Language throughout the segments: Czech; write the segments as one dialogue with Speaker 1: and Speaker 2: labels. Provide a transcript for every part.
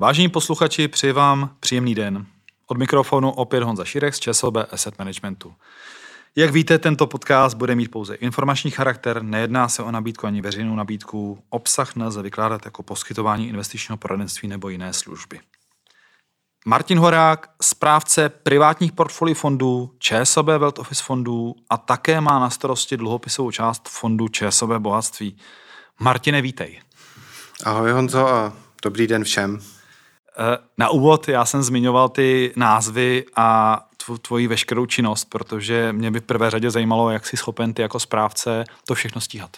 Speaker 1: Vážení posluchači, přeji vám příjemný den. Od mikrofonu opět Honza Širek z ČSOB Asset Managementu. Jak víte, tento podcast bude mít pouze informační charakter, nejedná se o nabídku ani veřejnou nabídku, obsah nelze vykládat jako poskytování investičního poradenství nebo jiné služby. Martin Horák, správce privátních portfolií fondů, ČSOB Wealth Office fondů a také má na starosti dluhopisovou část fondu ČSOB Bohatství. Martine, vítej.
Speaker 2: Ahoj Honzo a dobrý den všem.
Speaker 1: Eh, na úvod já jsem zmiňoval ty názvy a tvoji veškerou činnost, protože mě by v prvé řadě zajímalo, jak jsi schopen ty jako správce to všechno stíhat.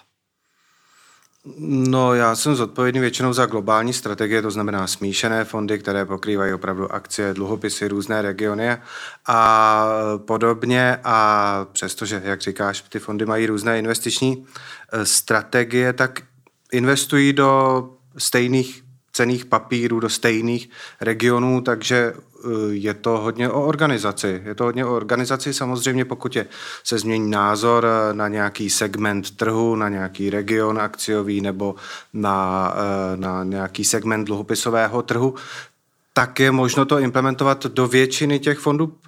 Speaker 2: No, já jsem zodpovědný většinou za globální strategie, to znamená smíšené fondy, které pokrývají opravdu akcie, dluhopisy, různé regiony a podobně. A přestože, jak říkáš, ty fondy mají různé investiční eh, strategie, tak investují do stejných cených papírů do stejných regionů, takže eh, je to hodně o organizaci. Je to hodně o organizaci samozřejmě, pokud je, se změní názor eh, na nějaký segment trhu, na nějaký region akciový nebo na, eh, na nějaký segment dluhopisového trhu, tak je možno to implementovat do většiny těch fondů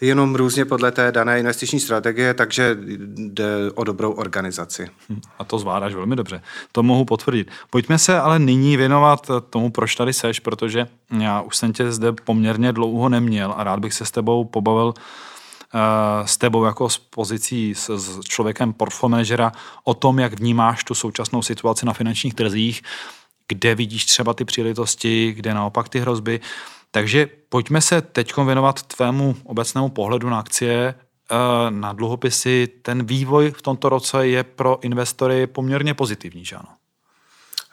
Speaker 2: jenom různě podle té dané investiční strategie, takže jde o dobrou organizaci.
Speaker 1: Hm, a to zvládáš velmi dobře. To mohu potvrdit. Pojďme se ale nyní věnovat tomu, proč tady seš, protože já už jsem tě zde poměrně dlouho neměl a rád bych se s tebou pobavil eh, s tebou jako s pozicí s, s člověkem portfolio manažera o tom, jak vnímáš tu současnou situaci na finančních trzích, kde vidíš třeba ty příležitosti, kde naopak ty hrozby. Takže pojďme se teď věnovat tvému obecnému pohledu na akcie, eh, na dluhopisy. Ten vývoj v tomto roce je pro investory poměrně pozitivní, že ano?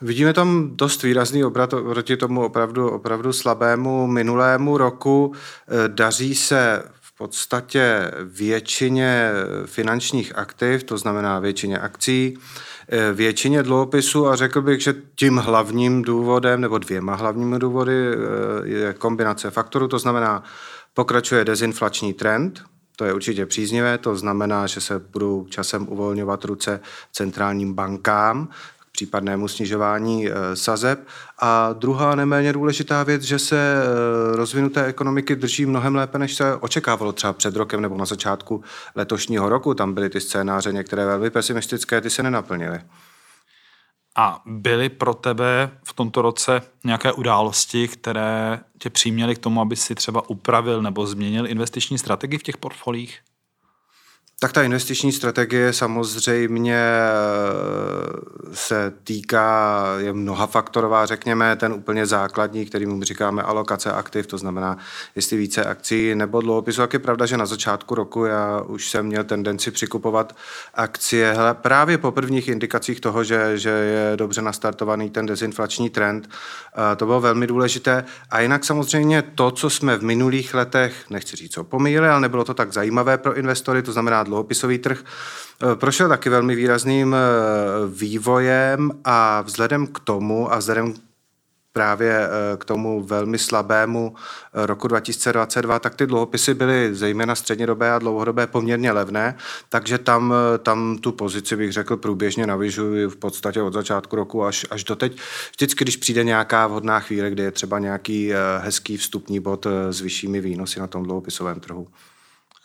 Speaker 2: Vidíme tam dost výrazný obrat proti tomu opravdu, opravdu slabému minulému roku. Eh, daří se v podstatě většině finančních aktiv, to znamená většině akcí, Eh, většině dluhopisů a řekl bych, že tím hlavním důvodem, nebo dvěma hlavními důvody eh, je kombinace faktorů, to znamená, pokračuje dezinflační trend, to je určitě příznivé, to znamená, že se budou časem uvolňovat ruce centrálním bankám, případnému snižování eh, sazeb. A druhá neméně důležitá věc, že se eh, rozvinuté ekonomiky drží mnohem lépe, než se očekávalo třeba před rokem nebo na začátku letošního roku. Tam byly ty scénáře některé velmi pesimistické, ty se nenaplnily.
Speaker 1: A byly pro tebe v tomto roce nějaké události, které tě přiměly k tomu, aby si třeba upravil nebo změnil investiční strategii v těch portfolích?
Speaker 2: Tak ta investiční strategie samozřejmě eh, se týká, je mnoha faktorová, řekněme, ten úplně základní, který mu říkáme alokace aktiv, to znamená, jestli více akcí nebo dluhopisů. Jak je pravda, že na začátku roku já už jsem měl tendenci přikupovat akcie hele, právě po prvních indikacích toho, že, že je dobře nastartovaný ten dezinflační trend. To bylo velmi důležité. A jinak samozřejmě to, co jsme v minulých letech, nechci říct, co ale nebylo to tak zajímavé pro investory, to znamená dluhopisový trh, eh, prošel taky velmi výrazným eh, vývojem a vzhledem k tomu a vzhledem právě eh, k tomu velmi slabému roku 2022, tak ty dluhopisy byly zejména střednědobé a dlouhodobé poměrně levné, takže tam, tam tu pozici bych řekl průběžně navyžuji v podstatě od začátku roku až, až do teď. Vždycky, když přijde nějaká vhodná chvíle, kdy je třeba nějaký hezký vstupní bod s vyššími výnosy na tom dluhopisovém trhu.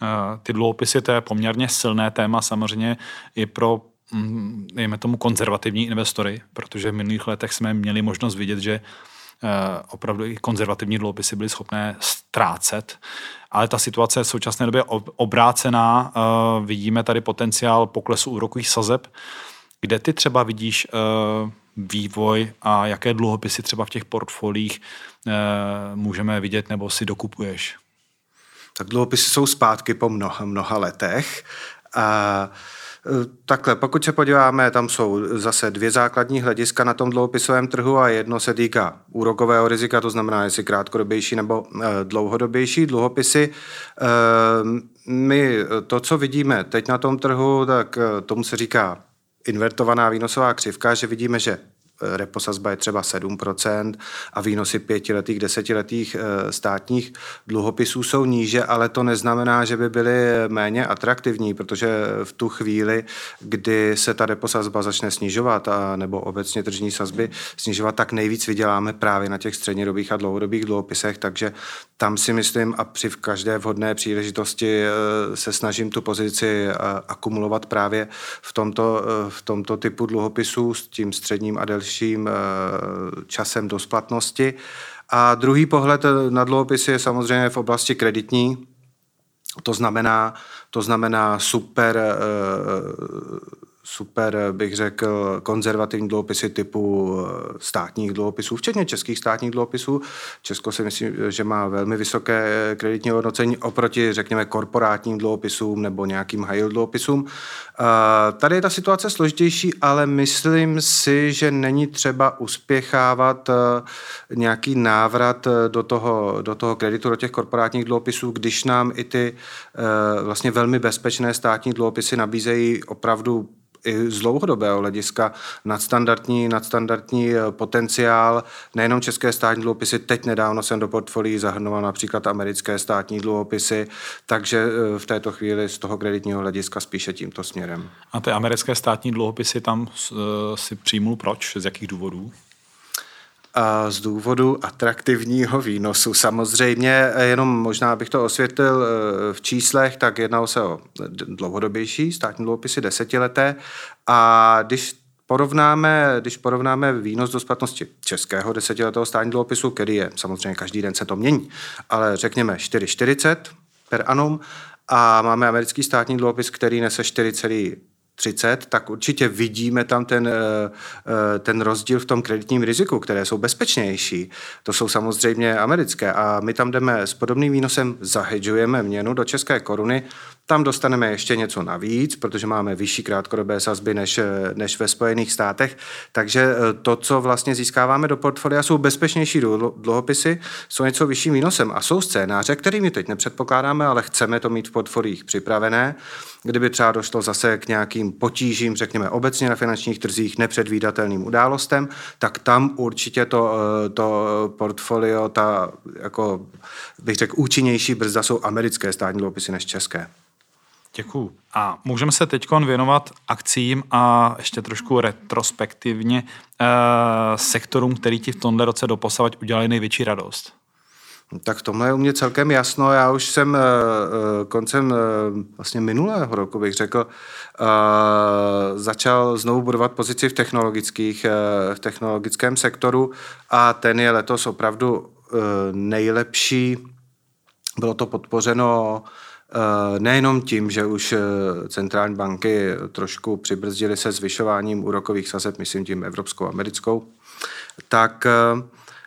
Speaker 1: Eh, ty dluhopisy, to je poměrně silné téma samozřejmě i pro mm, dejme tomu konzervativní investory, protože v minulých letech jsme měli možnost vidět, že eh, opravdu i konzervativní dluhopisy byly schopné ztrácet. Ale ta situace je v současné době obrácená. Eh, vidíme tady potenciál poklesu úrokových sazeb. Kde ty třeba vidíš vývoj a jaké dluhopisy třeba v těch portfolích můžeme vidět nebo si dokupuješ?
Speaker 2: Tak dluhopisy jsou zpátky po mnoha, mnoha letech. A e, Takhle, pokud se podíváme, tam jsou zase dvě základní hlediska na tom dlouhopisovém trhu a jedno se týká úrokového rizika, to znamená, jestli krátkodobější nebo e, dlouhodobější dluhopisy. E, my to, co vidíme teď na tom trhu, tak tomu se říká invertovaná výnosová křivka, že vidíme, že reposazba je třeba 7% a výnosy pětiletých, desetiletých eh, státních dluhopisů jsou níže, ale to neznamená, že by byly méně atraktivní, protože v tu chvíli, kdy se ta reposazba začne snižovat a nebo obecně tržní sazby snižovat, tak nejvíc vyděláme právě na těch střednědobých a dlouhodobých dluhopisech, takže tam si myslím a při každé vhodné příležitosti eh, se snažím tu pozici eh, akumulovat právě v tomto, v tomto typu dluhopisů s tím středním a delším delším eh, časem do splatnosti. A druhý pohled na dluhopisy je samozřejmě v oblasti kreditní. To znamená, to znamená super eh, super, bych řekl, konzervativní dluhopisy typu eh, státních dluhopisů, včetně českých státních dluhopisů. Česko si myslím, že má velmi vysoké kreditní hodnocení oproti, řekněme, korporátním dluhopisům nebo nějakým high dluhopisům. Eh, tady je ta situace složitější, ale myslím si, že není třeba uspěchávat eh, nějaký návrat do toho, do toho kreditu, do těch korporátních dluhopisů, když nám i ty vlastně velmi bezpečné státní dluhopisy nabízejí opravdu i z dlouhodobého hlediska nadstandardní, nadstandardní eh, potenciál. Nejenom české státní dluhopisy, teď nedávno jsem do portfolií zahrnoval například americké státní dluhopisy, takže eh, v této chvíli z toho kreditního hlediska spíše tímto směrem.
Speaker 1: A ty americké státní dluhopisy tam eh, si přijmul proč? Z jakých důvodů?
Speaker 2: Z důvodu atraktivního výnosu. Samozřejmě, jenom možná bych to osvětlil eh, v číslech, tak jednalo se o dlouhodobější státní dluhopisy desetileté a když porovnáme, když porovnáme výnos do splatnosti českého desetiletého státního dluhopisu, který je samozřejmě každý den se to mění, ale řekněme 4,40 per annum a máme americký státní dluhopis, který nese 4, 30, tak určitě vidíme tam ten, eh, eh, ten rozdíl v tom kreditním riziku, které jsou bezpečnější. To jsou samozřejmě americké a my tam jdeme s podobným výnosem, zahedžujeme měnu do české koruny, tam dostaneme ještě něco navíc, protože máme vyšší krátkodobé sazby než, eh, než ve Spojených státech. Takže to, co vlastně získáváme do portfolia, jsou bezpečnější dluhopisy, jsou něco vyšším výnosem a jsou scénáře, kterými teď nepředpokládáme, ale chceme to mít v portfoliích připravené kdyby třeba došlo zase k nějakým potížím, řekněme obecně na finančních trzích, nepředvídatelným událostem, tak tam určitě to, eh, to portfolio, ta, jako bych řekl, účinnější brzda jsou americké státní dluhopisy než české.
Speaker 1: Děkuju. A můžeme se teď věnovat akcím a ještě trošku retrospektivně eh, sektorům, který ti v tomhle roce doposavať udělali největší radost.
Speaker 2: Tak tomhle je u mě celkem jasno. Já už jsem uh, koncem uh, vlastně minulého roku, bych řekl, začal znovu budovat pozici v technologických, v technologickém sektoru a ten je letos opravdu nejlepší. Bylo to podpořeno nejenom tím, že už centrální banky trošku přibrzdily se zvyšováním úrokových sazeb, myslím tím evropskou, americkou, tak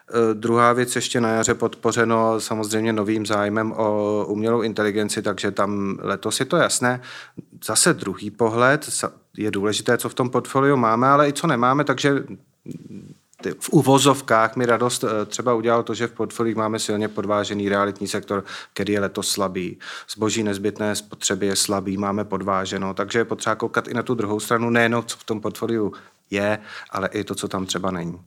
Speaker 2: Eh, druhá věc ještě na jaře podpořeno samozřejmě novým zájmem o umělou inteligenci, takže tam letos je to jasné. Zase druhý pohled, je důležité, co v tom portfoliu máme, ale i co nemáme, takže v uvozovkách mi radost eh, třeba udělalo to, že v portfoliích máme silně podvážený realitní sektor, který je letos slabý. Zboží nezbytné spotřeby je slabý, máme podváženo, takže je potřeba koukat i na tu druhou stranu, nejenom co v tom portfoliu je, ale i to, co tam třeba není.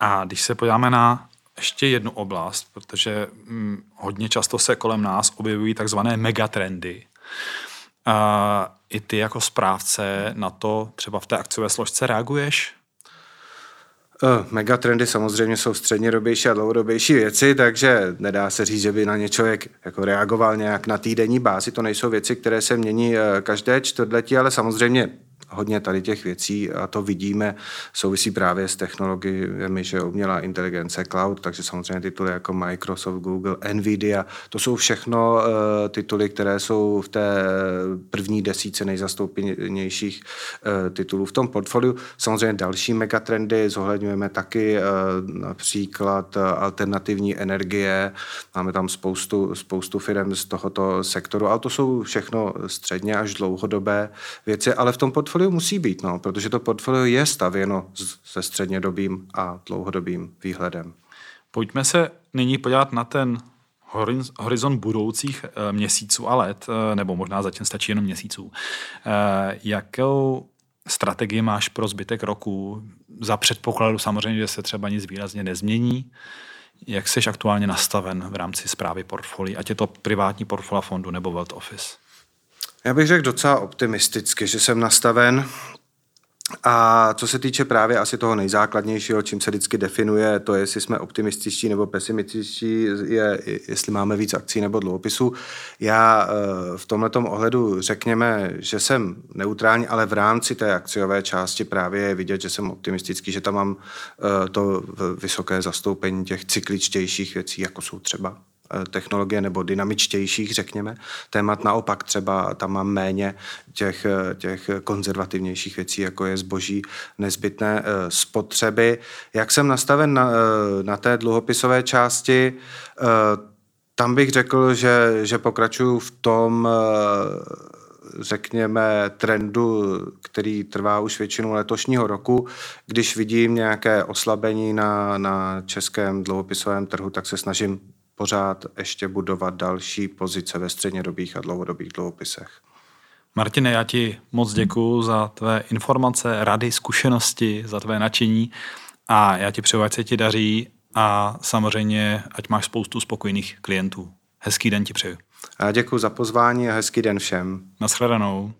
Speaker 1: A když se podíváme na ještě jednu oblast, protože hm, hodně často se kolem nás objevují takzvané megatrendy. A I ty jako správce na to třeba v té akciové složce reaguješ?
Speaker 2: Uh, megatrendy samozřejmě jsou střednědobější a dlouhodobější věci, takže nedá se říct, že by na ně člověk jako reagoval nějak na týdenní bázi. To nejsou věci, které se mění uh, každé čtvrtletí, ale samozřejmě hodně tady těch věcí a to vidíme, souvisí právě s technologiemi, že umělá inteligence, cloud, takže samozřejmě tituly jako Microsoft, Google, Nvidia, to jsou všechno uh, tituly, které jsou v té první desíce nejzastoupenějších uh, titulů v tom portfoliu. Samozřejmě další megatrendy zohledňujeme taky, uh, například alternativní energie, máme tam spoustu, spoustu firm z tohoto sektoru, ale to jsou všechno středně až dlouhodobé věci, ale v tom portfoliu portfolio musí být, no, protože to portfolio je stavěno se střednědobým a dlouhodobým výhledem.
Speaker 1: Pojďme se nyní podívat na ten horizont budoucích eh, měsíců a let, eh, nebo možná zatím stačí jenom měsíců. Eh, jakou strategii máš pro zbytek roku? Za předpokladu samozřejmě, že se třeba nic výrazně nezmění. Jak jsi aktuálně nastaven v rámci zprávy portfolí, ať je to privátní portfolia fondu nebo Wealth Office?
Speaker 2: Já bych řekl docela optimisticky, že jsem nastaven a co se týče právě asi toho nejzákladnějšího, čím se vždycky definuje, to je, jestli jsme optimističtí nebo pesimističtí, je, jestli máme víc akcí nebo dluhopisů. Já eh, v tomto ohledu řekněme, že jsem neutrální, ale v rámci té akciové části právě je vidět, že jsem optimistický, že tam mám eh, to vysoké zastoupení těch cykličtějších věcí, jako jsou třeba technologie nebo dynamičtějších, řekněme, témat. Naopak třeba tam mám méně těch, eh, těch konzervativnějších věcí, jako je zboží nezbytné eh, spotřeby. Jak jsem nastaven na, na té dluhopisové části, tam bych řekl, že, že pokračuju v tom, řekněme, trendu, který trvá už většinu letošního roku. Když vidím nějaké oslabení na, na českém dluhopisovém trhu, tak se snažím pořád ještě budovat další pozice ve střednědobých a dlouhodobých dluhopisech.
Speaker 1: Martine, já ti moc děkuji za tvé informace, rady, zkušenosti, za tvé nadšení a já ti přeju, ať se ti daří a samozřejmě, ať máš spoustu spokojených klientů. Hezký den ti přeju.
Speaker 2: A děkuji za pozvání a hezký den všem.
Speaker 1: Naschledanou.